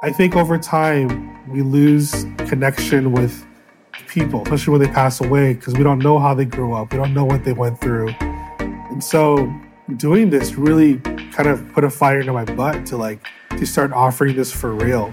I think over time we lose connection with people, especially when they pass away, because we don't know how they grew up. We don't know what they went through. And so doing this really kind of put a fire into my butt to like to start offering this for real.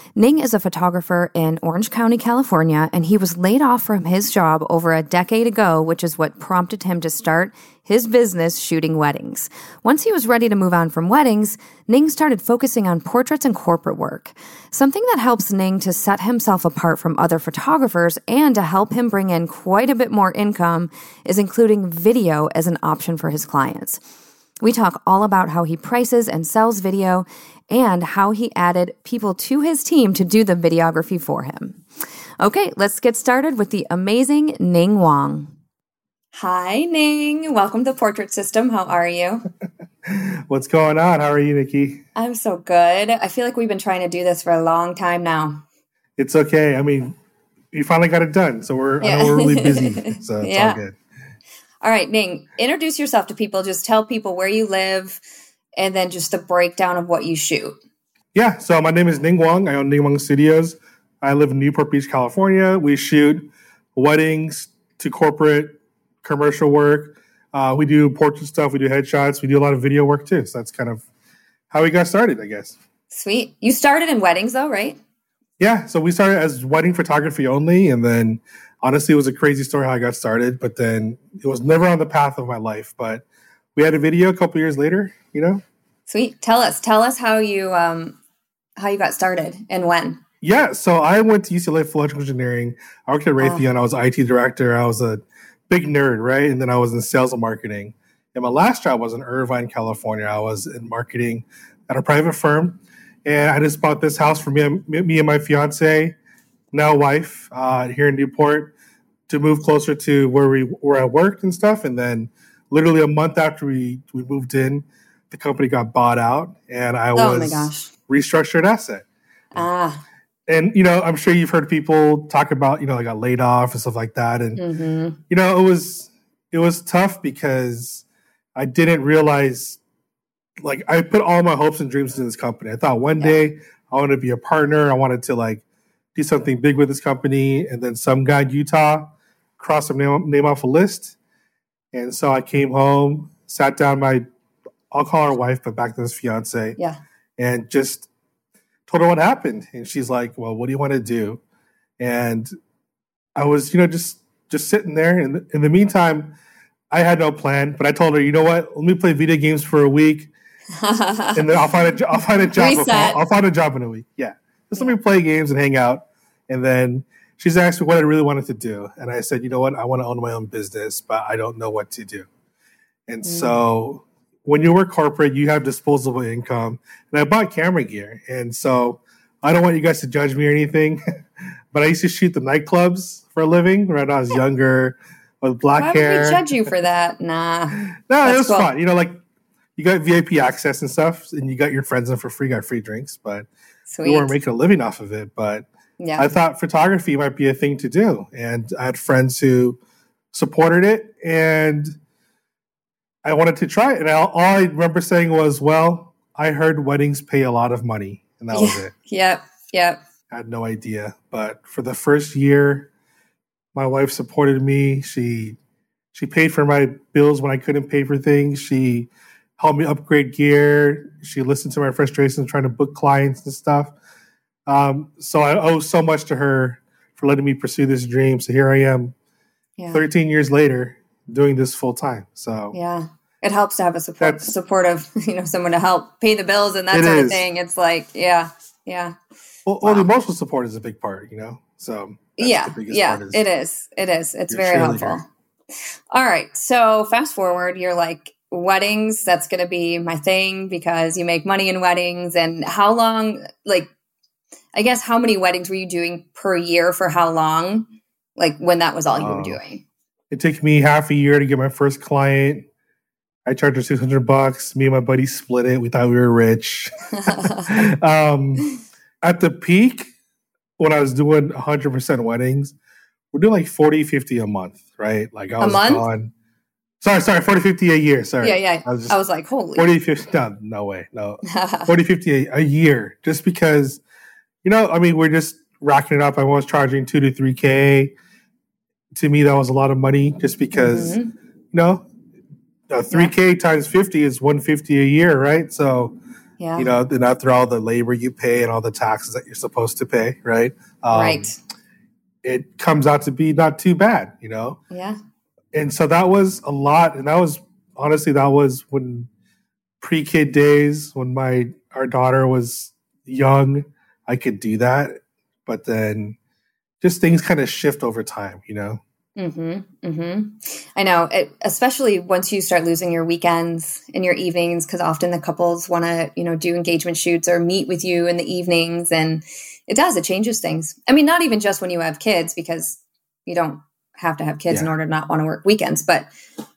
Ning is a photographer in Orange County, California, and he was laid off from his job over a decade ago, which is what prompted him to start his business shooting weddings. Once he was ready to move on from weddings, Ning started focusing on portraits and corporate work. Something that helps Ning to set himself apart from other photographers and to help him bring in quite a bit more income is including video as an option for his clients. We talk all about how he prices and sells video and how he added people to his team to do the videography for him. Okay, let's get started with the amazing Ning Wong. Hi, Ning. Welcome to Portrait System. How are you? What's going on? How are you, Nikki? I'm so good. I feel like we've been trying to do this for a long time now. It's okay. I mean, you finally got it done, so we're yeah. we're really busy, so it's yeah. all good. All right, Ning, introduce yourself to people. Just tell people where you live, and then just the breakdown of what you shoot. Yeah, so my name is Ning Wong. I own Ning Wong Studios. I live in Newport Beach, California. We shoot weddings to corporate commercial work. Uh, we do portrait stuff. We do headshots. We do a lot of video work too. So that's kind of how we got started, I guess. Sweet. You started in weddings though, right? Yeah. So we started as wedding photography only. And then honestly, it was a crazy story how I got started, but then it was never on the path of my life. But we had a video a couple years later, you know? Sweet. Tell us. Tell us how you um how you got started and when. Yeah, so I went to UCLA for electrical engineering. I worked at Raytheon. Oh. I was IT director. I was a big nerd, right? And then I was in sales and marketing. And my last job was in Irvine, California. I was in marketing at a private firm, and I just bought this house for me, and, me and my fiance, now wife, uh, here in Newport, to move closer to where we where I worked and stuff. And then, literally a month after we we moved in, the company got bought out and I oh was restructured asset. Ah. And you know, I'm sure you've heard people talk about, you know, I got laid off and stuff like that. And mm-hmm. you know, it was it was tough because I didn't realize like I put all my hopes and dreams in this company. I thought one yeah. day I wanted to be a partner. I wanted to like do something big with this company. And then some guy in Utah crossed some name, name off a list. And so I came home, sat down my I'll call her wife, but back then was fiance. Yeah. And just told her what happened. And she's like, Well, what do you want to do? And I was, you know, just just sitting there. And in the meantime, I had no plan, but I told her, you know what? Let me play video games for a week, and then I'll find a I'll find a job. Reset. I'll find a job in a week. Yeah, just let me play games and hang out. And then she's asked me what I really wanted to do, and I said, you know what? I want to own my own business, but I don't know what to do. And Mm. so when you work corporate, you have disposable income, and I bought camera gear, and so I don't want you guys to judge me or anything, but I used to shoot the nightclubs for a living when I was younger with black Why hair. would we judge you for that? Nah. No, it was cool. fun. You know, like you got VIP access and stuff, and you got your friends in for free, got free drinks, but we weren't making a living off of it. But yeah. I thought photography might be a thing to do, and I had friends who supported it, and I wanted to try it. And all, all I remember saying was, "Well, I heard weddings pay a lot of money," and that was it. Yep. Yep. I had no idea. But for the first year, my wife supported me. She she paid for my bills when I couldn't pay for things. She helped me upgrade gear. She listened to my frustrations trying to book clients and stuff. Um, so I owe so much to her for letting me pursue this dream. So here I am, Yeah. 13 years later, doing this full time. So Yeah. It helps to have a support supportive, you know, someone to help pay the bills and that sort of thing. It's like, yeah, yeah. well, well, the emotional support is a big part, you know. So yeah, yeah, is it is. It is. It's very helpful. All right. So fast forward, you're like, weddings, that's going to be my thing because you make money in weddings. And how long, like, I guess, how many weddings were you doing per year for how long? Like, when that was all you were Oh. doing? It took me half a year to get my first client. I charged her 600 bucks. Me and my buddy split it. We thought we were rich. um, at the peak, when I was doing 100% weddings, we're doing like 40, 50 a month, right? Like I was gone. Sorry, sorry, 40, 50 a year. Sorry. yeah, yeah. I was just I was like, holy. 40, 50. No, no way. No. 40, 50 a, a year just because, you know, I mean, we're just racking it up. I was charging two to 3K. To me, that was a lot of money just because, Mhm. you know, uh, 3K times 50 is 150 a year, right? So, Yeah. you know, then after all the labor you pay and all the taxes that you're supposed to pay, right? Um, right. It comes out to be not too bad, you know? Yeah. and so that was a lot and that was honestly that was when pre-kid days when my our daughter was young i could do that but then just things kind of shift over time you know Mm-hmm. Mm-hmm. I know, it, especially once you start losing your weekends and your evenings, because often the couples want to, you know, do engagement shoots or meet with you in the evenings, and it does. It changes things. I mean, not even just when you have kids, because you don't have to have kids in Yeah. order to not want to work weekends, but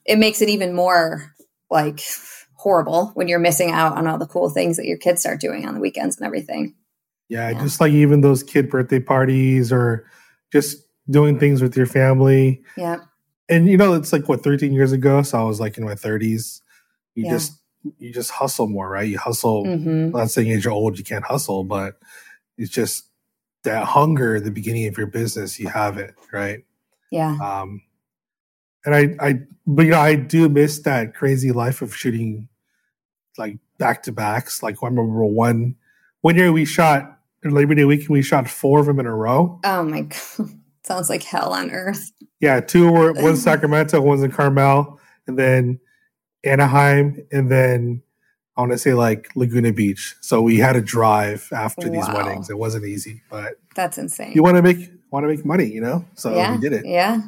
it makes it even more like horrible when you're missing out on all the cool things that your kids start doing on the weekends and everything. Yeah, Yeah. just like even those kid birthday parties or just doing things with your family Yeah. and you know it's like what 13 years ago so i was like in my 30s you Yeah. just you just hustle more right you hustle hmm I'm not saying as you're old you can't hustle, but it's just that hunger at the beginning of your business, you have it, right? Yeah. Um, and I, I, but you know, I do miss that crazy life of shooting like back to backs. Like I remember one, one year we shot Labor Day weekend, we shot four of them in a row. Oh my god. Sounds like hell on earth. Yeah, two were one's Sacramento, one's in Carmel, and then Anaheim, and then I want to say like Laguna Beach. So we had to drive after these Wow. weddings. It wasn't easy, but That's insane. you want to make want to make money, you know. So yeah. we did it. Yeah.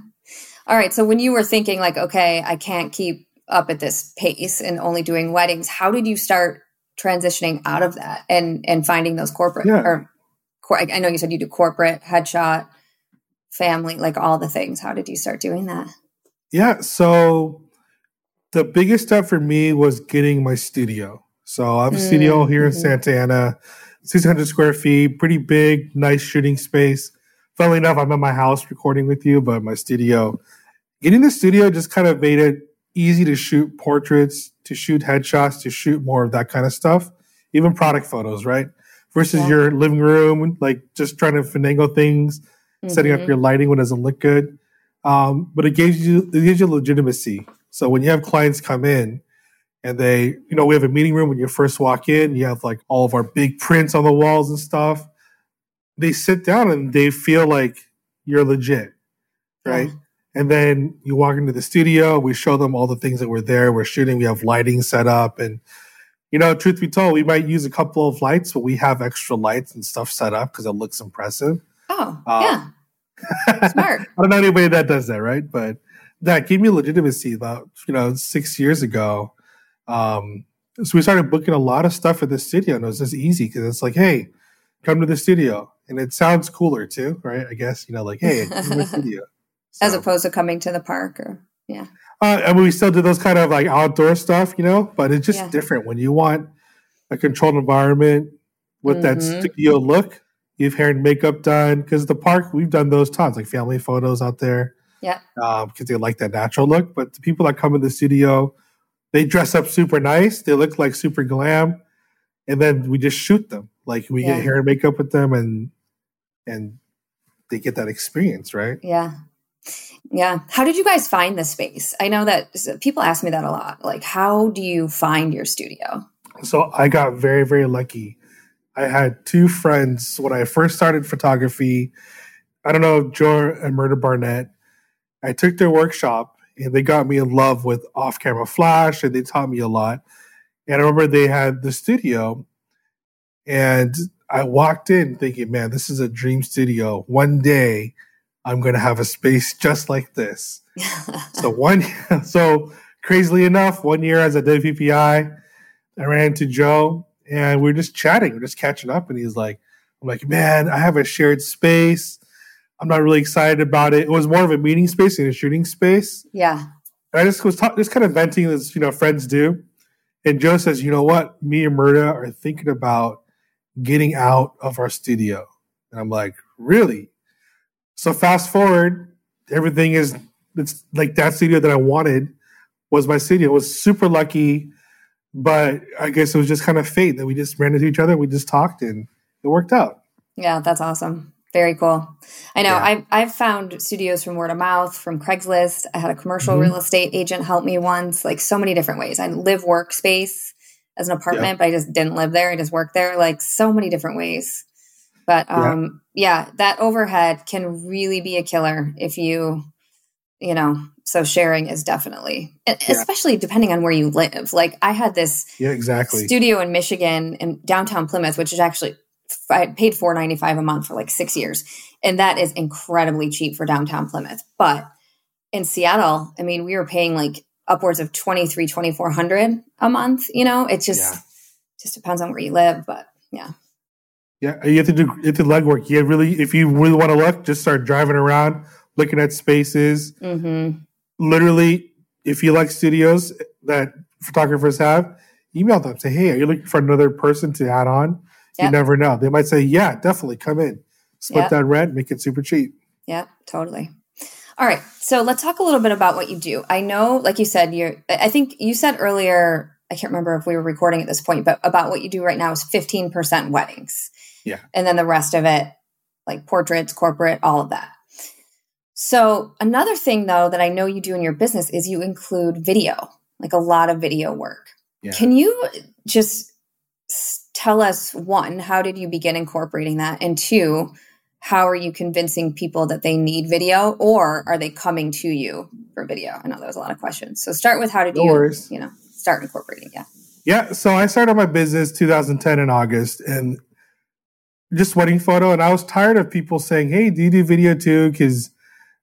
All right. So when you were thinking like, okay, I can't keep up at this pace and only doing weddings, how did you start transitioning out of that and and finding those corporate Yeah. or cor- I know you said you do corporate, headshot, family, like all the things. How did you start doing that? Yeah. So the biggest step for me was getting my studio. So I have a studio Mm, here in mhm. Santa Ana, 600 square feet, pretty big, nice shooting space. Funnily enough, I'm at my house recording with you, but my studio, getting the studio just kind of made it easy to shoot portraits, to shoot headshots, to shoot more of that kind of stuff, even product photos, right? Versus Yeah. your living room, like just trying to finagle things, setting up Mhm. your lighting when it doesn't look good. Um, but it gives you it gives you legitimacy. So when you have clients come in, And they, you know, we have a meeting room when you first walk in. You have like all of our big prints on the walls and stuff. They sit down and they feel like you're legit, right? And then you walk into the studio. We show them all the things that were there. We're shooting. We have lighting set up, and you know, truth be told, we might use a couple of lights, but we have extra lights and stuff set up because it looks impressive. Oh, um, yeah. Smart. I don't know anybody that does that, right? But that gave me legitimacy about, you know, six years ago. Um, so we started booking a lot of stuff at the studio and it was just easy because it's like, hey, come to the studio. And it sounds cooler too, right? I guess, you know, like, hey, come to the studio. So, As opposed to coming to the park or, yeah. Uh, mean, we still do those kind of like outdoor stuff, you know, but it's just yeah. different when you want a controlled environment with mm-hmm. that studio look. You've hair and makeup done because the park we've done those tons, like family photos out there. Yeah, because um, they like that natural look. But the people that come in the studio, they dress up super nice. They look like super glam, and then we just shoot them. Like we yeah. get hair and makeup with them, and and they get that experience, right? Yeah, yeah. How did you guys find the space? I know that people ask me that a lot. Like, how do you find your studio? So I got very, very lucky. I had two friends when I first started photography. I don't know, Joe and Murder Barnett. I took their workshop and they got me in love with off camera flash and they taught me a lot. And I remember they had the studio and I walked in thinking, man, this is a dream studio. One day I'm going to have a space just like this. so one, so crazily enough, one year as a WPPI, I ran into Joe and we are just chatting, we are just catching up, and he's like, "I'm like, man, I have a shared space. I'm not really excited about it. It was more of a meeting space and a shooting space. Yeah. And I just was ta- just kind of venting as you know friends do. And Joe says, you know what? Me and Murda are thinking about getting out of our studio. And I'm like, really? So fast forward, everything is it's like that studio that I wanted was my studio. It was super lucky, but I guess it was just kind of fate that we just ran into each other. We just talked and it worked out. Yeah, that's awesome. Very cool. I know. Yeah. I've I've found studios from word of mouth, from Craigslist. I had a commercial mm-hmm. real estate agent help me once. Like so many different ways. I live workspace as an apartment, yeah. but I just didn't live there. I just worked there. Like so many different ways. But um, yeah. yeah, that overhead can really be a killer if you, you know. So sharing is definitely, yeah. especially depending on where you live. Like I had this yeah exactly studio in Michigan in downtown Plymouth, which is actually I paid four ninety five a month for like six years, and that is incredibly cheap for downtown Plymouth. But in Seattle, I mean, we were paying like upwards of 23 2400 a month you know it just yeah. just depends on where you live but yeah yeah, you have to do you have to legwork. You really, if you really want to look, just start driving around, looking at spaces. Mm-hmm. Literally, if you like studios that photographers have, email them. Say, hey, are you looking for another person to add on? Yep. You never know. They might say, yeah, definitely come in, split yep. that rent, make it super cheap. Yeah, totally. All right, so let's talk a little bit about what you do. I know, like you said, you're. I think you said earlier. I can't remember if we were recording at this point, but about what you do right now is fifteen percent weddings. Yeah. And then the rest of it, like portraits, corporate, all of that. So, another thing though that I know you do in your business is you include video, like a lot of video work. Yeah. Can you just tell us one, how did you begin incorporating that? And two, how are you convincing people that they need video or are they coming to you for video? I know that was a lot of questions. So, start with how did no you, worries. you know, start incorporating? Yeah. Yeah. So, I started my business 2010 in August and just wedding photo, and I was tired of people saying, "Hey, do you do video too?" Because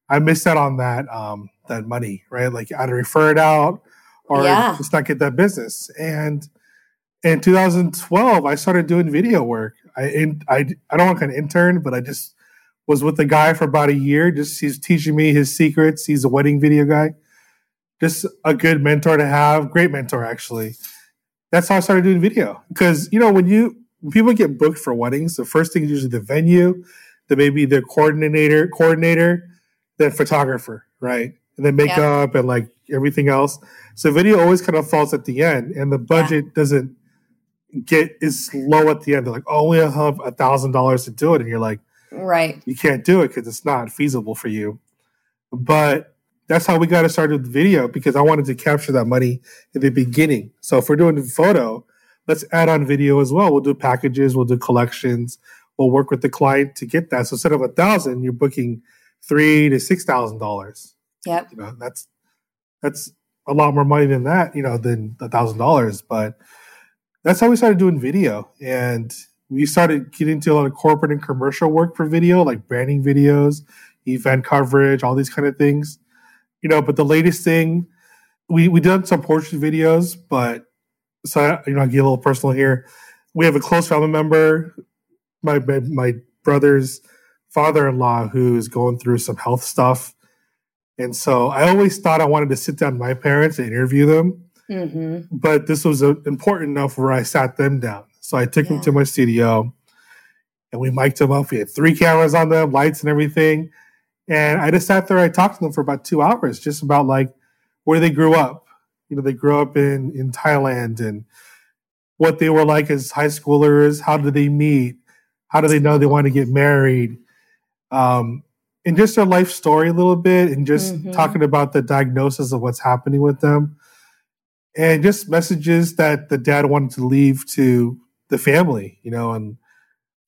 I missed out on that um, that money, right? Like I'd refer it out or yeah. just not get that business. And in 2012, I started doing video work. I in, I I don't want to kind of intern, but I just was with the guy for about a year. Just he's teaching me his secrets. He's a wedding video guy. Just a good mentor to have. Great mentor, actually. That's how I started doing video. Because you know when you when people get booked for weddings, the first thing is usually the venue, then maybe the coordinator, coordinator, then photographer, right? And then makeup yeah. and like everything else. So video always kind of falls at the end, and the budget yeah. doesn't get is low at the end. They're like, oh, only have a thousand dollars to do it, and you're like, right, you can't do it because it's not feasible for you. But that's how we got to start with video because I wanted to capture that money in the beginning. So if we're doing the photo, let's add on video as well. We'll do packages, we'll do collections, we'll work with the client to get that. So instead of a thousand, you're booking three to six thousand dollars. Yep. You know, that's that's a lot more money than that, you know, than a thousand dollars. But that's how we started doing video. And we started getting into a lot of corporate and commercial work for video, like branding videos, event coverage, all these kind of things. You know, but the latest thing, we we done some portrait videos, but so you know, I get a little personal here. We have a close family member, my my, my brother's father-in-law, who's going through some health stuff, and so I always thought I wanted to sit down with my parents and interview them, mm-hmm. but this was a, important enough where I sat them down. So I took yeah. them to my studio, and we mic'd them up. We had three cameras on them, lights and everything, and I just sat there. I talked to them for about two hours, just about like where they grew up. You know, they grew up in in Thailand and what they were like as high schoolers. How did they meet? How do they know they want to get married? Um, and just their life story a little bit, and just mm-hmm. talking about the diagnosis of what's happening with them, and just messages that the dad wanted to leave to the family. You know, and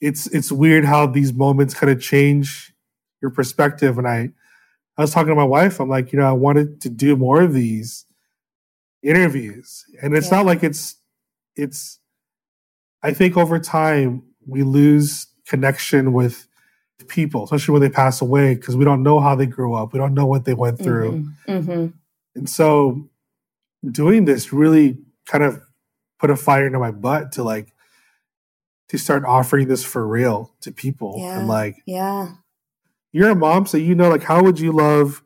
it's it's weird how these moments kind of change your perspective. And I, I was talking to my wife. I'm like, you know, I wanted to do more of these interviews, and it's yeah. not like it's, it's. I think over time we lose connection with people, especially when they pass away, because we don't know how they grew up. We don't know what they went through, mm-hmm. Mm-hmm. and so doing this really kind of put a fire into my butt to like to start offering this for real to people yeah. and like yeah you're a mom, so you know, like, how would you love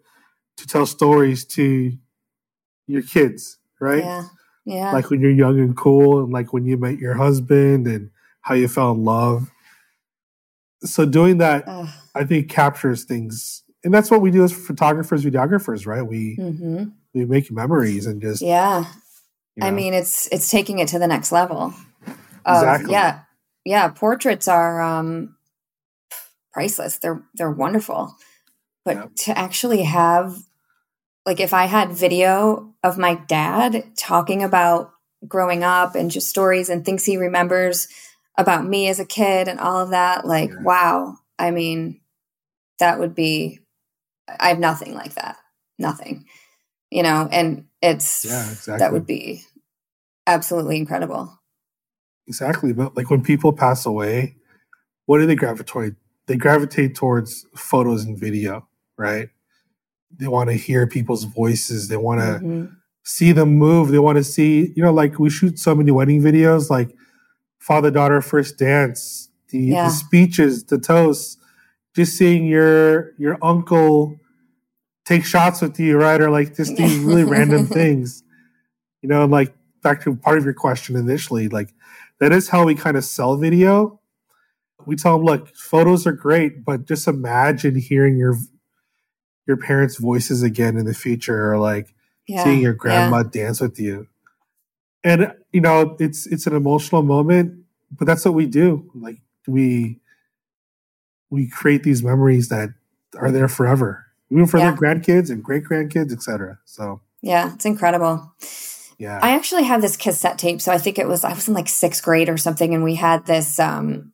to tell stories to your kids, right? Yeah. Yeah. Like when you're young and cool, and like when you met your husband and how you fell in love. So doing that, Ugh. I think captures things, and that's what we do as photographers, videographers, right? We mm-hmm. we make memories and just yeah. You know. I mean, it's it's taking it to the next level. Of, exactly. Yeah, yeah. Portraits are um, priceless. They're they're wonderful. But yeah. to actually have like if I had video of my dad talking about growing up and just stories and things he remembers about me as a kid and all of that, like yeah. wow. I mean, that would be I have nothing like that. Nothing. You know, and it's yeah, exactly. that would be absolutely incredible. Exactly. But like when people pass away, what do they gravitate they gravitate towards photos and video, right? They want to hear people's voices. They want to mm-hmm. see them move. They want to see, you know, like we shoot so many wedding videos, like father daughter first dance, the, yeah. the speeches, the toasts, just seeing your your uncle take shots with you, right? Or like just these really random things, you know, like back to part of your question initially, like that is how we kind of sell video we tell them, look, photos are great, but just imagine hearing your your parents' voices again in the future, or like yeah, seeing your grandma yeah. dance with you. And you know, it's it's an emotional moment, but that's what we do. Like we we create these memories that are there forever, even for yeah. their grandkids and great grandkids, etc. So yeah, it's incredible. Yeah. I actually have this cassette tape. So I think it was I was in like sixth grade or something, and we had this um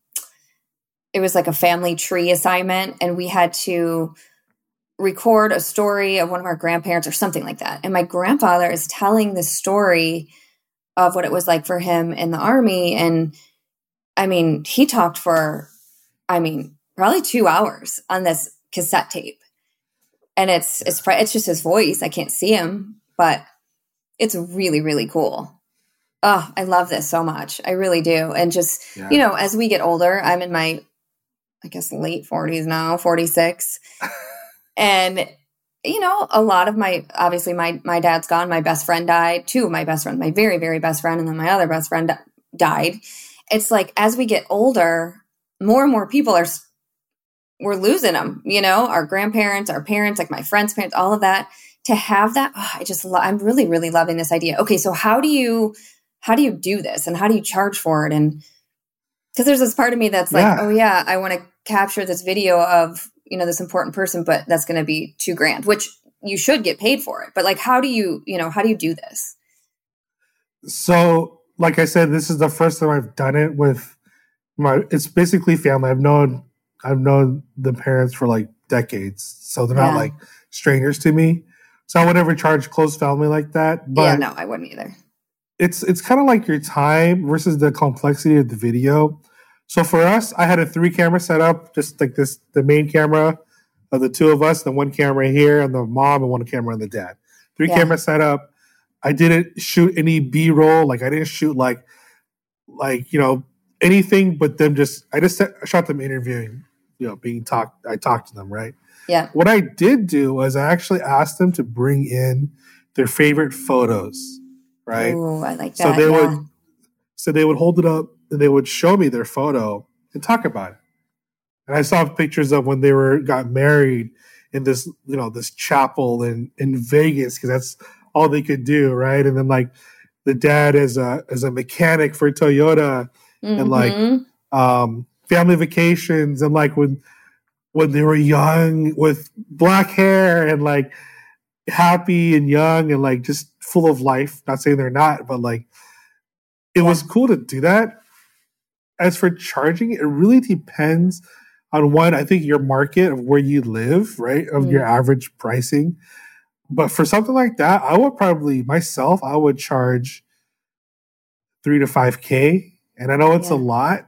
it was like a family tree assignment and we had to record a story of one of our grandparents or something like that. And my grandfather is telling the story of what it was like for him in the army. And I mean, he talked for, I mean, probably two hours on this cassette tape. And it's, it's, it's just his voice. I can't see him, but it's really, really cool. Oh, I love this so much. I really do. And just, yeah. you know, as we get older, I'm in my I guess late 40s now, 46. and you know, a lot of my obviously my my dad's gone, my best friend died, two of my best friend, my very very best friend and then my other best friend died. It's like as we get older, more and more people are we're losing them, you know, our grandparents, our parents, like my friends' parents, all of that. To have that, oh, I just lo- I'm really really loving this idea. Okay, so how do you how do you do this and how do you charge for it and because there's this part of me that's like, yeah. oh yeah, I want to capture this video of you know this important person, but that's going to be too grand. Which you should get paid for it. But like, how do you, you know, how do you do this? So, like I said, this is the first time I've done it with my. It's basically family. I've known I've known the parents for like decades, so they're not like strangers to me. So I would never charge close family like that. But yeah, no, I wouldn't either. it's it's kind of like your time versus the complexity of the video. So for us, I had a three camera setup, just like this: the main camera of the two of us, then one camera here, and the mom, and one camera on the dad. Three Yeah. camera setup. I didn't shoot any B roll, like I didn't shoot like like you know anything but them. Just I just set, shot them interviewing, you know, being talked. I talked to them, right? Yeah. What I did do was I actually asked them to bring in their favorite photos, right? Ooh, I like that. So they yeah. would so they would hold it up and they would show me their photo and talk about it. And I saw pictures of when they were got married in this, you know, this chapel in in Vegas because that's all they could do, right? And then like the dad as a as a mechanic for Toyota, and, like, um, family vacations, and like when when they were young with black hair and like happy and young and like just full of life. Not saying they're not, but like it was cool to do that. As for charging, it really depends on one, I think your market of where you live, right? Of your average pricing. But for something like that, I would probably myself, I would charge three to five K. And I know it's a lot,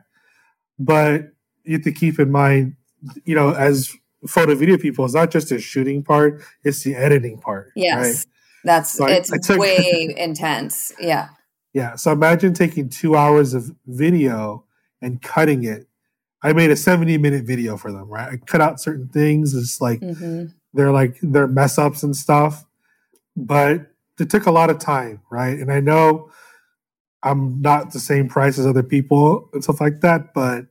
but you have to keep in mind, you know, as photo video people, it's not just the shooting part, it's the editing part. yes, Right? that's So I- it's I took- way intense. Yeah. Yeah. So imagine taking two hours of video and cutting it. I made a 70 minute video for them, right? I cut out certain things. It's like hmm they're like their mess ups and stuff. But it took a lot of time, right? And I know I'm not the same price as other people and stuff like that, but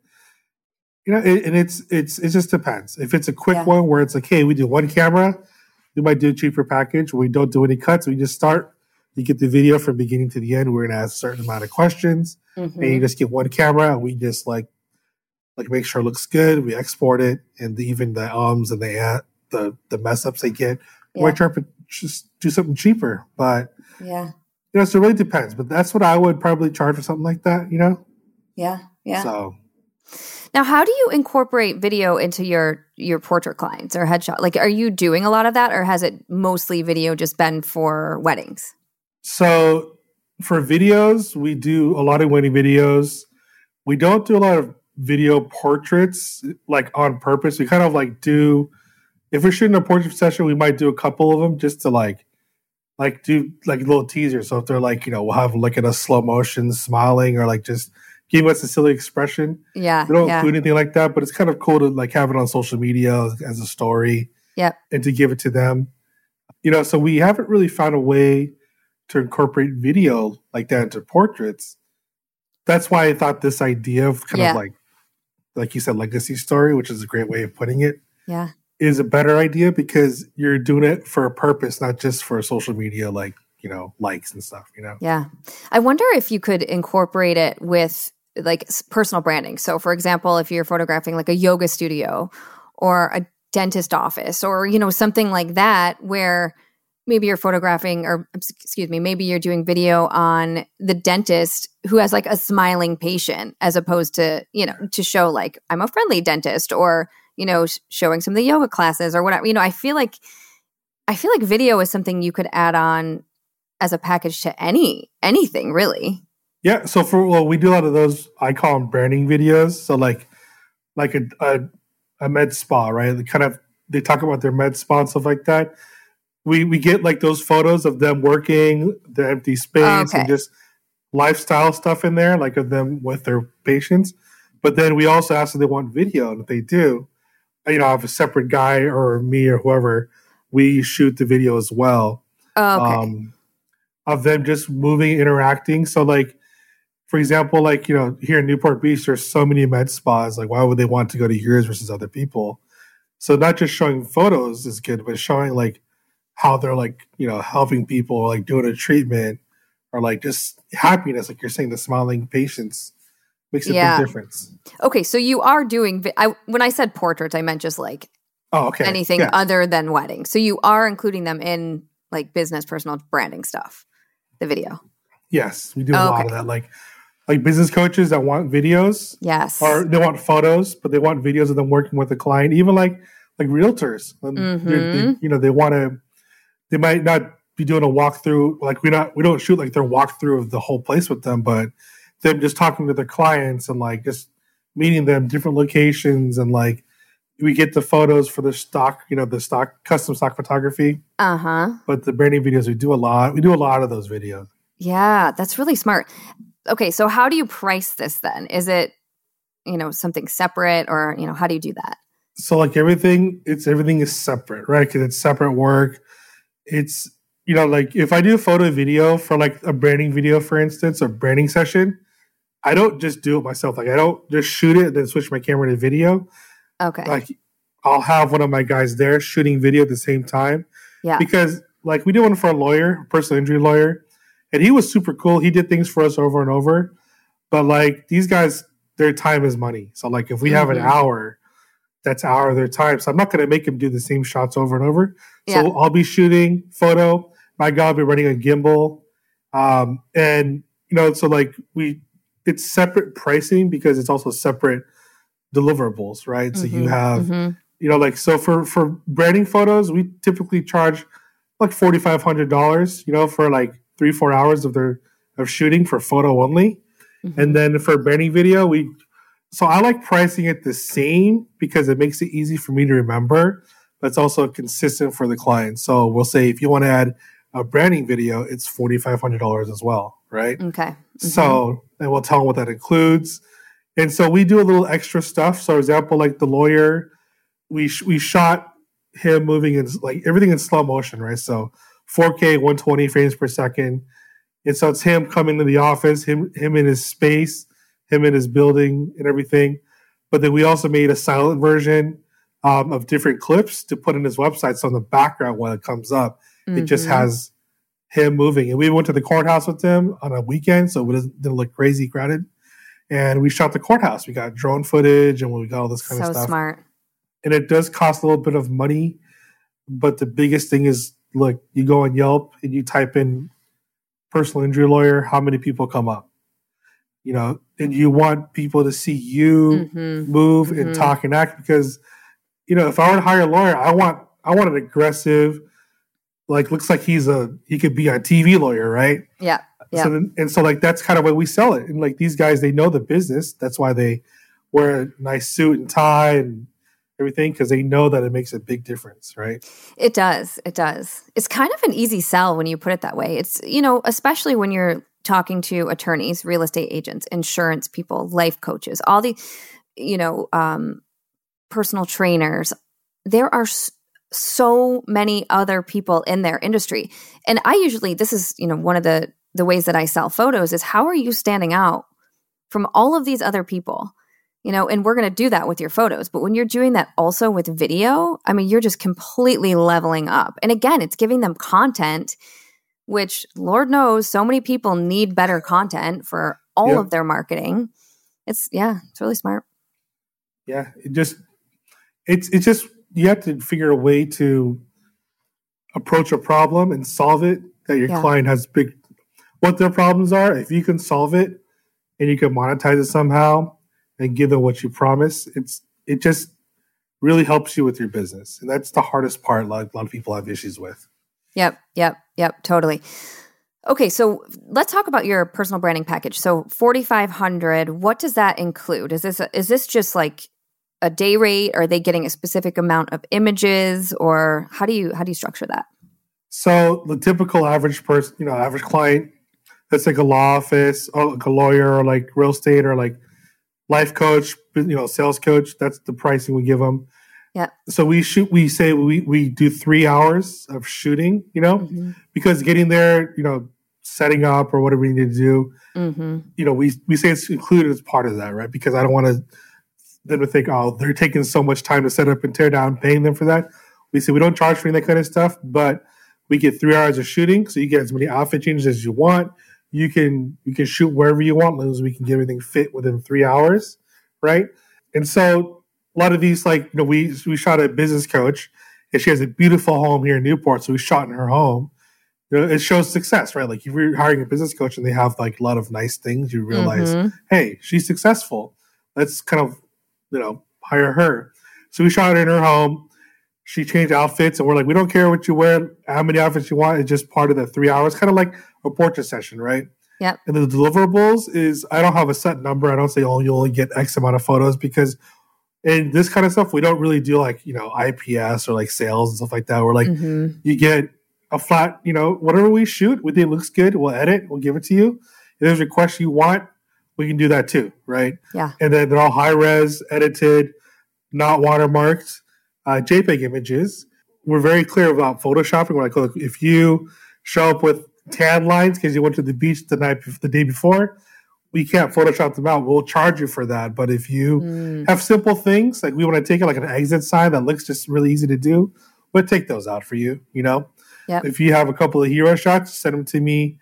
you know, it, and it's it's it just depends. If it's a quick Yeah. one where it's like, hey, we do one camera, we might do a cheaper package. We don't do any cuts. We just start. You get the video from beginning to the end. We're gonna ask a certain amount of questions, and hmm you just get one camera. And we just like like make sure it looks good. We export it, and the, even the ums and the uh, the the mess ups they get. We Yeah. might try to just do something cheaper, but Yeah. you know, so it really depends. But that's what I would probably charge for something like that. You know, Yeah. Yeah. so. Now, how do you incorporate video into your your portrait clients or headshot? Like, are you doing a lot of that, or has it mostly video just been for weddings? So for videos, we do a lot of wedding videos. We don't do a lot of video portraits like on purpose. We kind of like do if we're shooting a portrait session, we might do a couple of them just to like like do like a little teasers. So if they're like, you know, we'll have like in a slow motion smiling or like just giving us a silly expression. Yeah. We don't yeah. include anything like that, but it's kind of cool to like have it on social media as a story. Yep. And to give it to them. You know, so we haven't really found a way to incorporate video like that into portraits. That's why I thought this idea of kind Yeah. of like like you said, legacy story, which is a great way of putting it, Yeah. is a better idea because you're doing it for a purpose, not just for social media like, you know, likes and stuff, you know. Yeah. I wonder if you could incorporate it with like personal branding. So, for example, if you're photographing like a yoga studio or a dentist office or, you know, something like that where maybe you're photographing or um, excuse me, maybe you're doing video on the dentist who has like a smiling patient as opposed to, you know, to show like I'm a friendly dentist or, you know, showing some of the yoga classes or whatever. You know, I feel like I feel like video is something you could add on as a package to any anything really. Yeah, so for well, we do a lot of those. I call them branding videos. So like, like a a, a med spa, right? They kind of they talk about their med spa and stuff like that. We we get like those photos of them working, the empty space, Okay. and just lifestyle stuff in there, like of them with their patients. But then we also ask if they want video, and if they do, you know, I have a separate guy or me or whoever, we shoot the video as well Oh, okay. um, of them just moving, interacting. So, like, for example, like you know, here in Newport Beach, there's so many med spas. Like, why would they want to go to yours versus other people? So, not just showing photos is good, but showing like how they're like you know helping people, like doing a treatment, or like just happiness. Like you're saying, the smiling patients makes a Yeah. big difference. okay, so you are doing vi- I when I said portraits I meant just like Oh, okay. anything Yeah. other than weddings. So you are including them in like business, personal branding stuff, the video. Yes, we do a Oh, lot okay. of that. Like like business coaches that want videos Yes. or they want photos, but they want videos of them working with a client. Even like like realtors, they're- they- mm-hmm. you know, they want to. They might not be doing a walkthrough. Like we not we don't shoot like their walkthrough of the whole place with them, but them just talking to their clients and like just meeting them different locations and like we get the photos for the stock, you know, the stock custom stock photography. Uh huh. But the branding videos, we do a lot. We do a lot of those videos. Yeah, that's really smart. Okay, so how do you price this then? Is it, you know, something separate or, you know, how do you do that? so like everything it's everything is separate right because it's separate work it's you know like if i do a photo video for like a branding video for instance or branding session i don't just do it myself like i don't just shoot it and then switch my camera to video Okay. like i'll have one of my guys there shooting video at the same time yeah. because like we did one for a lawyer a personal injury lawyer and he was super cool he did things for us over and over but like these guys their time is money so like if we have an Mhm. hour that's our their time so i'm not going to make them do the same shots over and over Yeah. so i'll be shooting photo my guy will be running a gimbal um, and you know so like we it's separate pricing because it's also separate deliverables right so you Mhm, have mhm. you know, like so for for branding photos, we typically charge like forty five hundred dollars, you know, for like three four hours of their of shooting for photo only, Mhm. and then for branding video, we. So I like pricing it the same because it makes it easy for me to remember, but it's also consistent for the client. So we'll say if you want to add a branding video, it's forty five hundred dollars as well, right? Okay. Mhm. So, and we'll tell them what that includes. And so we do a little extra stuff. So, for example, like the lawyer, we sh- we shot him moving in like everything in slow motion, right? So, 4K, 120 frames per second. And so it's him coming to the office, him him in his space, him in his building, and everything. But then we also made a silent version um, of different clips to put in his website. So in the background, when it comes up, it just Mhm. has him moving. And we went to the courthouse with him on a weekend, so it didn't look crazy crowded. And we shot the courthouse. We got drone footage and we got all this kind so of stuff. So smart. And it does cost a little bit of money, but the biggest thing is look, you go on Yelp and you type in personal injury lawyer, how many people come up? You know, and you want people to see you Mhm. move Mhm. and talk and act because you know if i were to hire a lawyer i want i want an aggressive like looks like he's a he could be a tv lawyer right Yeah. Yeah. so then, and so like that's kind of why we sell it and like these guys they know the business that's why they wear a nice suit and tie and everything because they know that it makes a big difference right It does. It does. It's kind of an easy sell when you put it that way. It's, you know, especially when you're talking to attorneys, real estate agents, insurance people, life coaches, all the, you know, um, personal trainers. There are so many other people in their industry. And I usually, this is, you know, one of the, the ways that I sell photos is how are you standing out from all of these other people? you know, and we're going to do that with your photos. But when you're doing that also with video, I mean, you're just completely leveling up. And again, it's giving them content, which Lord knows so many people need better content for all Yep. of their marketing. It's, yeah, it's really smart. yeah it just it's it's just you have to figure a way to approach a problem and solve it that your Yeah. client has big what their problems are if you can solve it and you can monetize it somehow and give them what you promise it's it just really helps you with your business and that's the hardest part like a lot of people have issues with Yep, yep, yep, totally. Okay, so let's talk about your personal branding package. So 4500, what does that include? Is this is this just like a day rate? Are they getting a specific amount of images or how do you how do you structure that? So the typical average person, you know, average client that's like a law office or like a lawyer or like real estate or like life coach, you know, sales coach. That's the pricing we give them. Yeah. So we shoot. We say we we do three hours of shooting. You know, Mm-hmm. because getting there, you know, setting up or whatever we need to do. Mm-hmm. You know, we we say it's included as part of that, right? Because I don't want to them to think, oh, they're taking so much time to set up and tear down, paying them for that. We say we don't charge for any that kind of stuff, but we get three hours of shooting, so you get as many outfit changes as you want. You can you can shoot wherever you want, as long as we can get everything fit within three hours, right? And so a lot of these, like you know, we we shot a business coach, and she has a beautiful home here in Newport, so we shot in her home. You know, it shows success, right? Like if you're hiring a business coach and they have like a lot of nice things, you realize, Mhm. hey, she's successful. Let's kind of, you know, hire her. So we shot in her home. She changed outfits, and we're like, we don't care what you wear, how many outfits you want. It's just part of the three hours, kind of like a portrait session, right? Yep. And the deliverables is I don't have a set number. I don't say, oh, you only get X amount of photos because in this kind of stuff, we don't really do like, you know, IPS or like sales and stuff like that. We're like, Mhm. you get a flat, you know, whatever we shoot, we think looks good, we'll edit, we'll give it to you. If there's a request you want, we can do that too, right? Yeah. And then they're all high res, edited, not watermarked, uh, JPEG images. We're very clear about photoshopping. We're like, look, if you show up with tan lines because you went to the beach the night, the day before, we can't Photoshop them out. We'll charge you for that. But if you Mm. have simple things like we want to take it like an exit sign that looks just really easy to do, we'll take those out for you. You know, Yep. if you have a couple of hero shots, send them to me.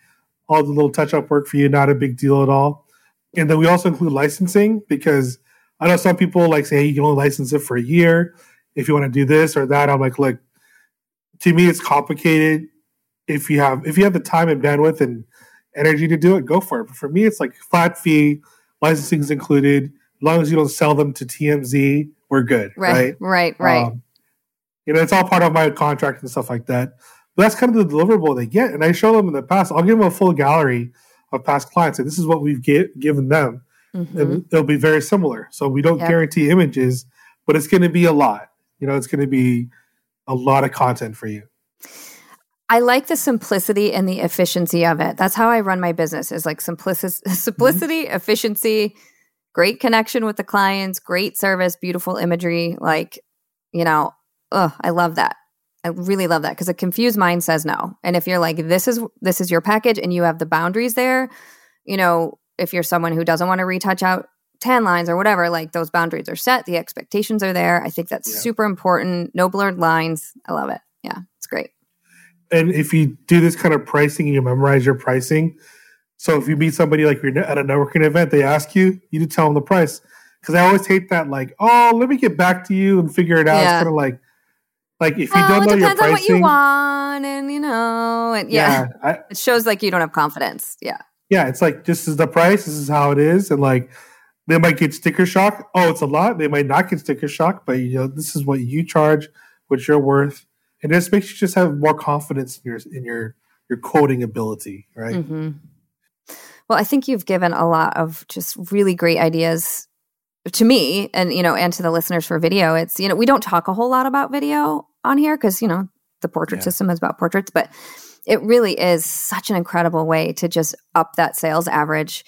All the little touch up work for you, not a big deal at all. And then we also include licensing because I know some people like say hey, you can only license it for a year if you want to do this or that. I'm like, look, to me it's complicated. If you have if you have the time and bandwidth and energy to do it, go for it. But for me, it's like flat fee, licensing is included. As long as you don't sell them to TMZ, we're good, Right. right? Right. Right. Um, you know, it's all part of my contract and stuff like that. But that's kind of the deliverable they get. And I show them in the past, I'll give them a full gallery of past clients. And this is what we've gi- given them. Mhm. And it'll be very similar. So we don't Yep. guarantee images, but it's going to be a lot. You know, it's going to be a lot of content for you. I like the simplicity and the efficiency of it. That's how I run my business is like simplicity, simplicity, mm-hmm. efficiency, great connection with the clients, great service, beautiful imagery. Like, you know, ugh, I love that. I really love that because a confused mind says no. And if you're like, this is this is your package and you have the boundaries there, you know, if you're someone who doesn't want to retouch out tan lines or whatever, like those boundaries are set, the expectations are there. I think that's Yeah. super important. No blurred lines. I love it. Yeah, it's great. And if you do this kind of pricing, you memorize your pricing. So if you meet somebody like you're at a networking event, they ask you, you need to tell them the price. Because I always hate that, like, oh, let me get back to you and figure it out. Yeah. It's kind of like, like if you Oh, don't it know your pricing, depends on what you want, and you know, and yeah, yeah, I, it shows like you don't have confidence. Yeah, yeah, it's like this is the price, this is how it is, and like they might get sticker shock. Oh, it's a lot. They might not get sticker shock, but you know, this is what you charge, what you're worth, and this makes you just have more confidence in your in your your coding ability, right? hmm Well, I think you've given a lot of just really great ideas to me, and you know, and to the listeners for video. It's you know, we don't talk a whole lot about video on here because you know the portrait Yeah. system is about portraits, but it really is such an incredible way to just up that sales average.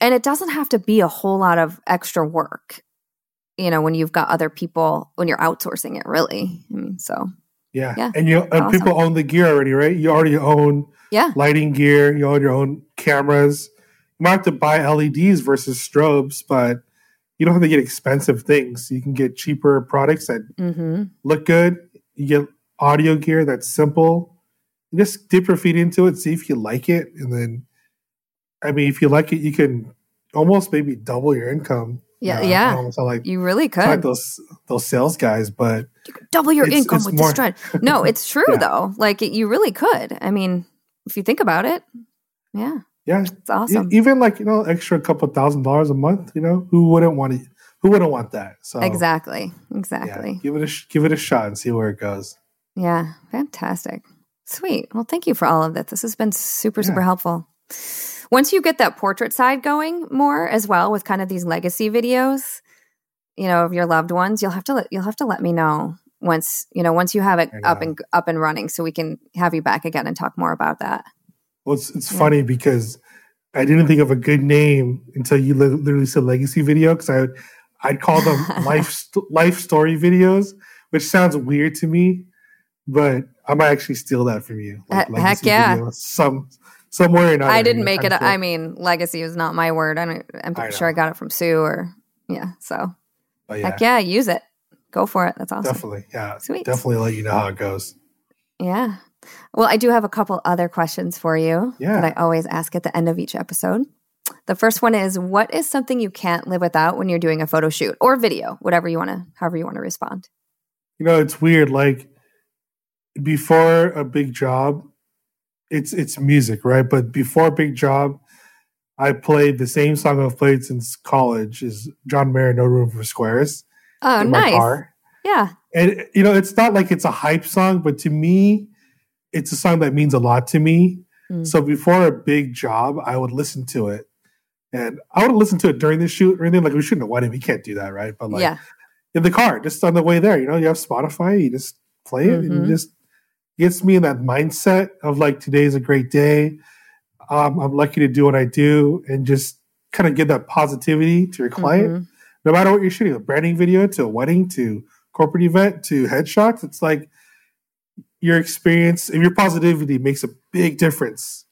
And it doesn't have to be a whole lot of extra work, you know, when you've got other people, when you're outsourcing it, really. I mean, so Yeah, Yeah, and you and awesome. people own the gear already, right? You already own yeah, lighting gear. You own your own cameras. You might have to buy LEDs versus strobes, but you don't have to get expensive things. You can get cheaper products that hmm look good. You get audio gear that's simple. You just dip your feet into it, see if you like it, and then, I mean, if you like it, you can almost maybe double your income. Yeah, Uh, yeah. don't like, You really could like could. those those sales guys, but double your It's- income it's with more- the stride. No, it's true Yeah. though. Like it, you really could. I mean, if you think about it, yeah, yeah, it's awesome. E- even like you know, extra couple thousand dollars a month. You know, who wouldn't want to? Who wouldn't want that? So exactly, yeah, exactly. give it a sh- give it a shot and see where it goes. Yeah. fantastic. Sweet. Well, thank you for all of this. This has been super, super Yeah. helpful. Once you get that portrait side going more as well with kind of these legacy videos, you know, of your loved ones, you'll have to let, you'll have to let me know once you know once you have it up and up and running, so we can have you back again and talk more about that. Well, it's, it's Yeah. funny because I didn't think of a good name until you li- literally said legacy video because I would I'd call them life st- life story videos, which sounds weird to me, but I might actually steal that from you. He- heck yeah. video, some somewhere another. I didn't make it. Sure. I mean, legacy is not my word. I don't, I'm I sure I got it from Sue or yeah. So But yeah, heck yeah, use it. Go for it. That's awesome. definitely, yeah, Sweet. definitely let you know how it goes. Yeah. Well, I do have a couple other questions for you Yeah. that I always ask at the end of each episode. The first one is what is something you can't live without when you're doing a photo shoot or video, whatever you want to, however you want to respond. You know, it's weird. Like before a big job, it's it's music, right? But before big job, I played the same song I've played since college is John Mayer, No Room for Squares. Oh, nice. Yeah. And you know, it's not like it's a hype song, but to me, it's a song that means a lot to me. Mm. So before a big job, I would listen to it. And I would listen to it during the shoot or anything. Like we shouldn't have wedding. We can't do that, right? But like yeah. in the car, just on the way there, you know, you have Spotify, you just play it mm-hmm. and just gets me in that mindset of like today's a great day. Um, I'm lucky to do what I do and just kind of give that positivity to your client. Mm-hmm. No matter what you're shooting, a branding video to a wedding to corporate event to headshots, it's like your experience and your positivity makes a big difference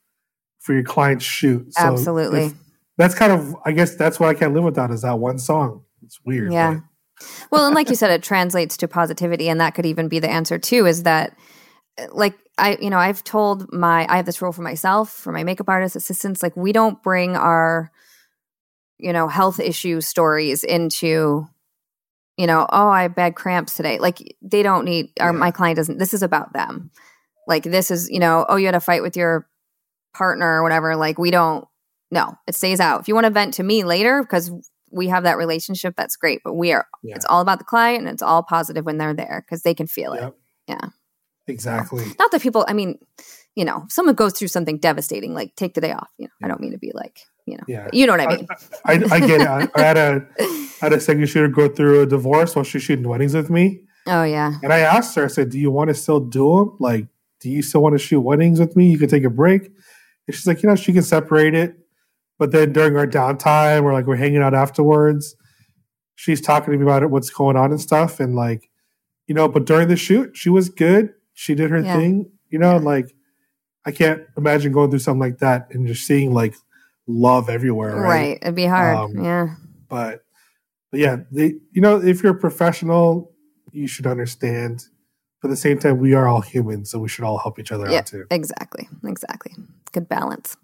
for your client's shoot. So Absolutely. That's kind of, I guess that's what I can't live without is that one song. It's weird. Yeah. well, and like you said, it translates to positivity. And that could even be the answer too, is that like I, you know, I've told my, I have this rule for myself, for my makeup artist assistants, like we don't bring our, you know, health issue stories into you know, oh, I had bad cramps today. Like they don't need, or my client doesn't, this is about them. Like this is, you know, oh, you had a fight with your partner or whatever. Like we don't, no, it stays out. If you want to vent to me later, because we have that relationship, that's great. But we are, yeah. it's all about the client and it's all positive when they're there because they can feel it. Yeah. Exactly. Not that people, I mean, you know, if someone goes through something devastating, like take the day off. You know, yeah. I don't mean to be like, you know, yeah. you know what I mean. I, I, I get it. I, I, had a I had a second shooter go through a divorce while she's shooting weddings with me. Oh yeah. And I asked her, I said, "Do you want to still do them? Like, do you still want to shoot weddings with me? You could take a break." And she's like, "You know, she can separate it." But then during our downtime, we're like we're hanging out afterwards. She's talking to me about it, what's going on and stuff, and like, you know. But during the shoot, she was good. She did her yeah. thing, you know. Like, I can't imagine going through something like that and just seeing like love everywhere. Right. right. It'd be hard. Um, yeah. But, but yeah, they, you know, if you're a professional, you should understand. But at the same time, we are all humans, so we should all help each other yeah, out too. Exactly. Exactly. Good balance.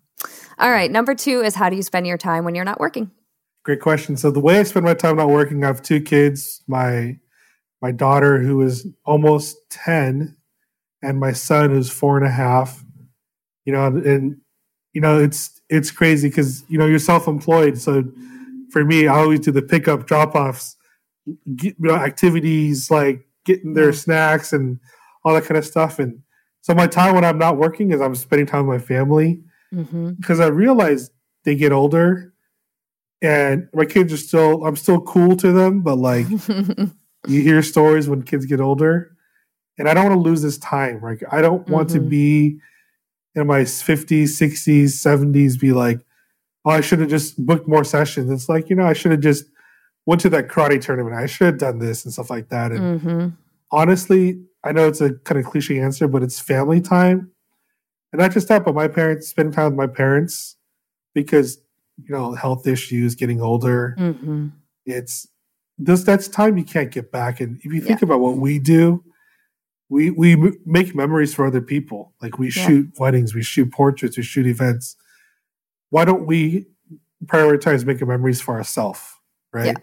All right. Number two is how do you spend your time when you're not working? Great question. So the way I spend my time not working, I have two kids. My my daughter who is almost ten, and my son is four and a half. You know, and you know it's it's crazy because you know you're self-employed. So for me, I always do the pickup, drop-offs, you know, activities like getting their snacks and all that kind of stuff. And so my time when I'm not working is I'm spending time with my family mm-hmm. because I realize they get older and my kids are still I'm still cool to them, but like you hear stories when kids get older. And I don't want to lose this time. Like I don't mm-hmm. want to mm-hmm. be in my 50s, 60s, 70s be like, oh, I should have just booked more sessions. It's like, you know, I should have just went to that karate tournament. I should have done this and stuff like that. And mm-hmm. honestly, I know it's a kind of cliche answer, but it's family time. And not just that, but my parents, spend time with my parents because, you know, health issues, getting older. Mm-hmm. It's this, that's time you can't get back. And if you think yeah. about what we do, we we make memories for other people. Like we yeah. shoot weddings, we shoot portraits, we shoot events. Why don't we prioritize making memories for ourselves? Right. Yeah.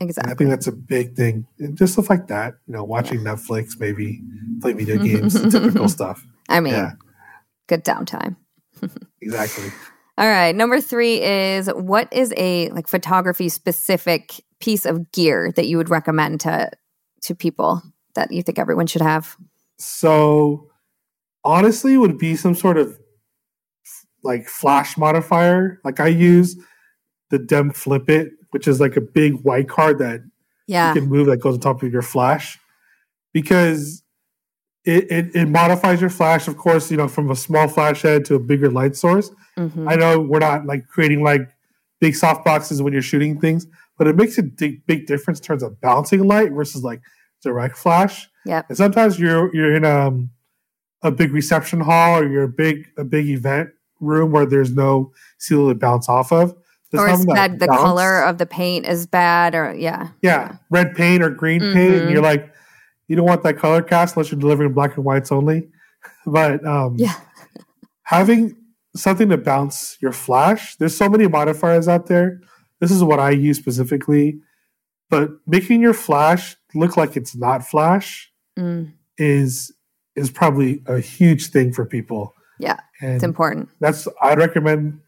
Exactly. And I think that's a big thing. And just stuff like that, you know, watching yeah. Netflix, maybe play video games, typical stuff. I mean, yeah. good downtime. exactly. All right. Number three is what is a like photography specific piece of gear that you would recommend to to people that you think everyone should have? So, honestly, would be some sort of like flash modifier. Like I use the Demb Flip It, which is like a big white card that yeah. you can move that goes on top of your flash because it, it, it, modifies your flash, of course, you know, from a small flash head to a bigger light source. Mm-hmm. I know we're not like creating like big soft boxes when you're shooting things, but it makes a big, big difference in terms of bouncing light versus like direct flash. Yeah. And sometimes you're you're in um, a big reception hall or you're a big a big event room where there's no ceiling to bounce off of. Or it's bad, the bounce. color of the paint is bad or yeah. Yeah. Red paint or green mm-hmm. paint. And you're like, you don't want that color cast unless you're delivering black and whites only. but um yeah. having something to bounce your flash. There's so many modifiers out there. This is what I use specifically. But making your flash look like it's not flash Mm. is is probably a huge thing for people. Yeah, And it's important. that's I'd recommend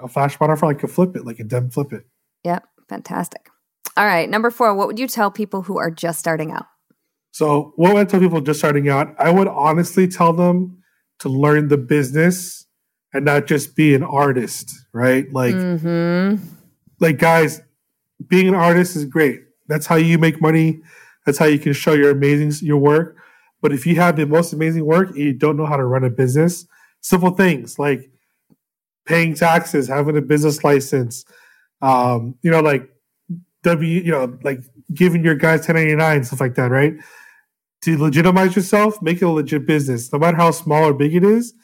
a flash modifier like a flip it, like a demb flip it. Yep, fantastic. All right, number four. What would you tell people who are just starting out? So what would I tell people just starting out? I would honestly tell them to learn the business and not just be an artist, right? Like hmm like guys, being an artist is great. That's how you make money. That's how you can show your amazing your work. But if you have the most amazing work and you don't know how to run a business, simple things like paying taxes, having a business license, um, you know, like W, you know, like giving your guys 1099, stuff like that, right? To legitimize yourself, make it a legit business. No matter how small or big it is,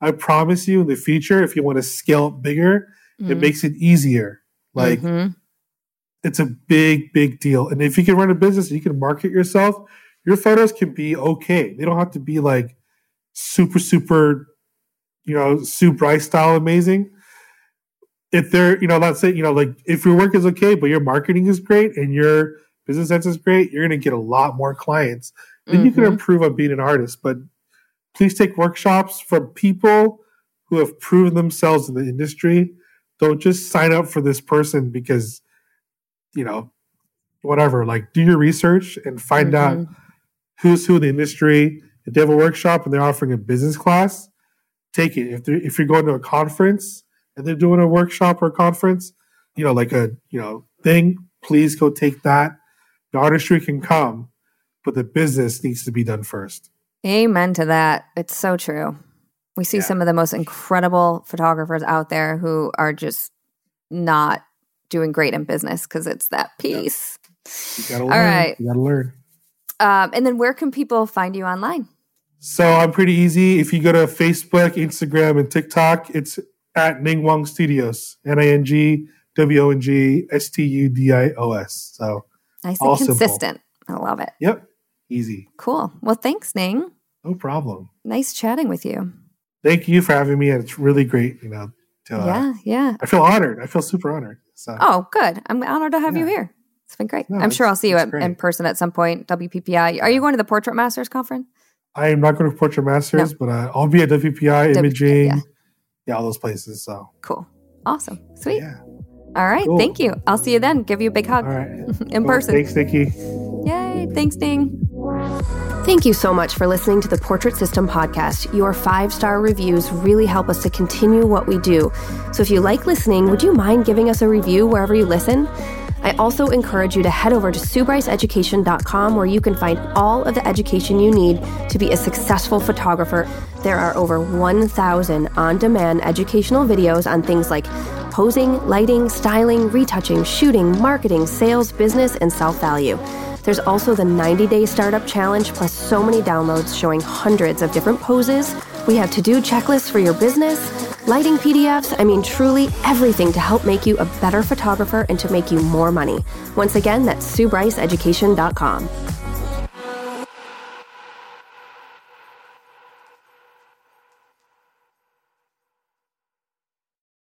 I promise you in the future, if you want to scale up bigger, it makes it easier. Like Mhm. It's a big, big deal. And if you can run a business, you can market yourself. Your photos can be okay. They don't have to be like super, super, you know, Sue Bryce style amazing. If they're, you know, let's say, you know, like if your work is okay, but your marketing is great and your business sense is great, you're going to get a lot more clients. Then you can Mhm. improve on being an artist. But please take workshops from people who have proven themselves in the industry. Don't just sign up for this person because, you know, whatever. Like, do your research and find out Mhm. who's who in the industry. If they have a workshop and they're offering a business class, take it. If if you're going to a conference and they're doing a workshop or a conference, you know, like a you know thing, please go take that. The artistry can come, but the business needs to be done first. Amen to that. It's so true. We see Yeah. some of the most incredible photographers out there who are just not doing great in business because it's that piece. You gotta All learn. right. You gotta learn. Um, and then where can people find you online? So I'm pretty easy. If you go to Facebook, Instagram, and TikTok, it's at Ning Wong Studios. N I N G W O N G S T U D I O S. So Nice and All simple. consistent. I love it. yep, easy. Cool. Well, thanks, Ning. No problem. Nice chatting with you. Thank you for having me, and it's really great. You know, to, uh, yeah, yeah. I feel honored. I feel super honored. So Oh, good. I'm honored to have you here. It's been great. No, I'm sure I'll see you at, in person at some point. WPPI. Are you going to the Portrait Masters conference? I am not going to Portrait Masters, but uh, I'll be at WPPI, WPPI, Imaging, yeah. yeah. all those places. So Cool. Awesome. Sweet. yeah, All right. Cool. Thank you. I'll see you then. Give you a big hug all right. in person. Thanks, Nikki. Yay. Thanks, Ning. Thank you so much for listening to the Portrait System podcast. Your five star reviews really help us to continue what we do. So if you like listening, would you mind giving us a review wherever you listen? I also encourage you to head over to SueBryceEducation.com where you can find all of the education you need to be a successful photographer. There are over 1,000 on demand educational videos on things like posing, lighting, styling, retouching, shooting, marketing, sales, business, and self value. There's also the 90 day startup challenge, plus so many downloads showing hundreds of different poses. We have to do checklists for your business, lighting PDFs. I mean, truly everything to help make you a better photographer and to make you more money. Once again, that's SueBryceEducation.com.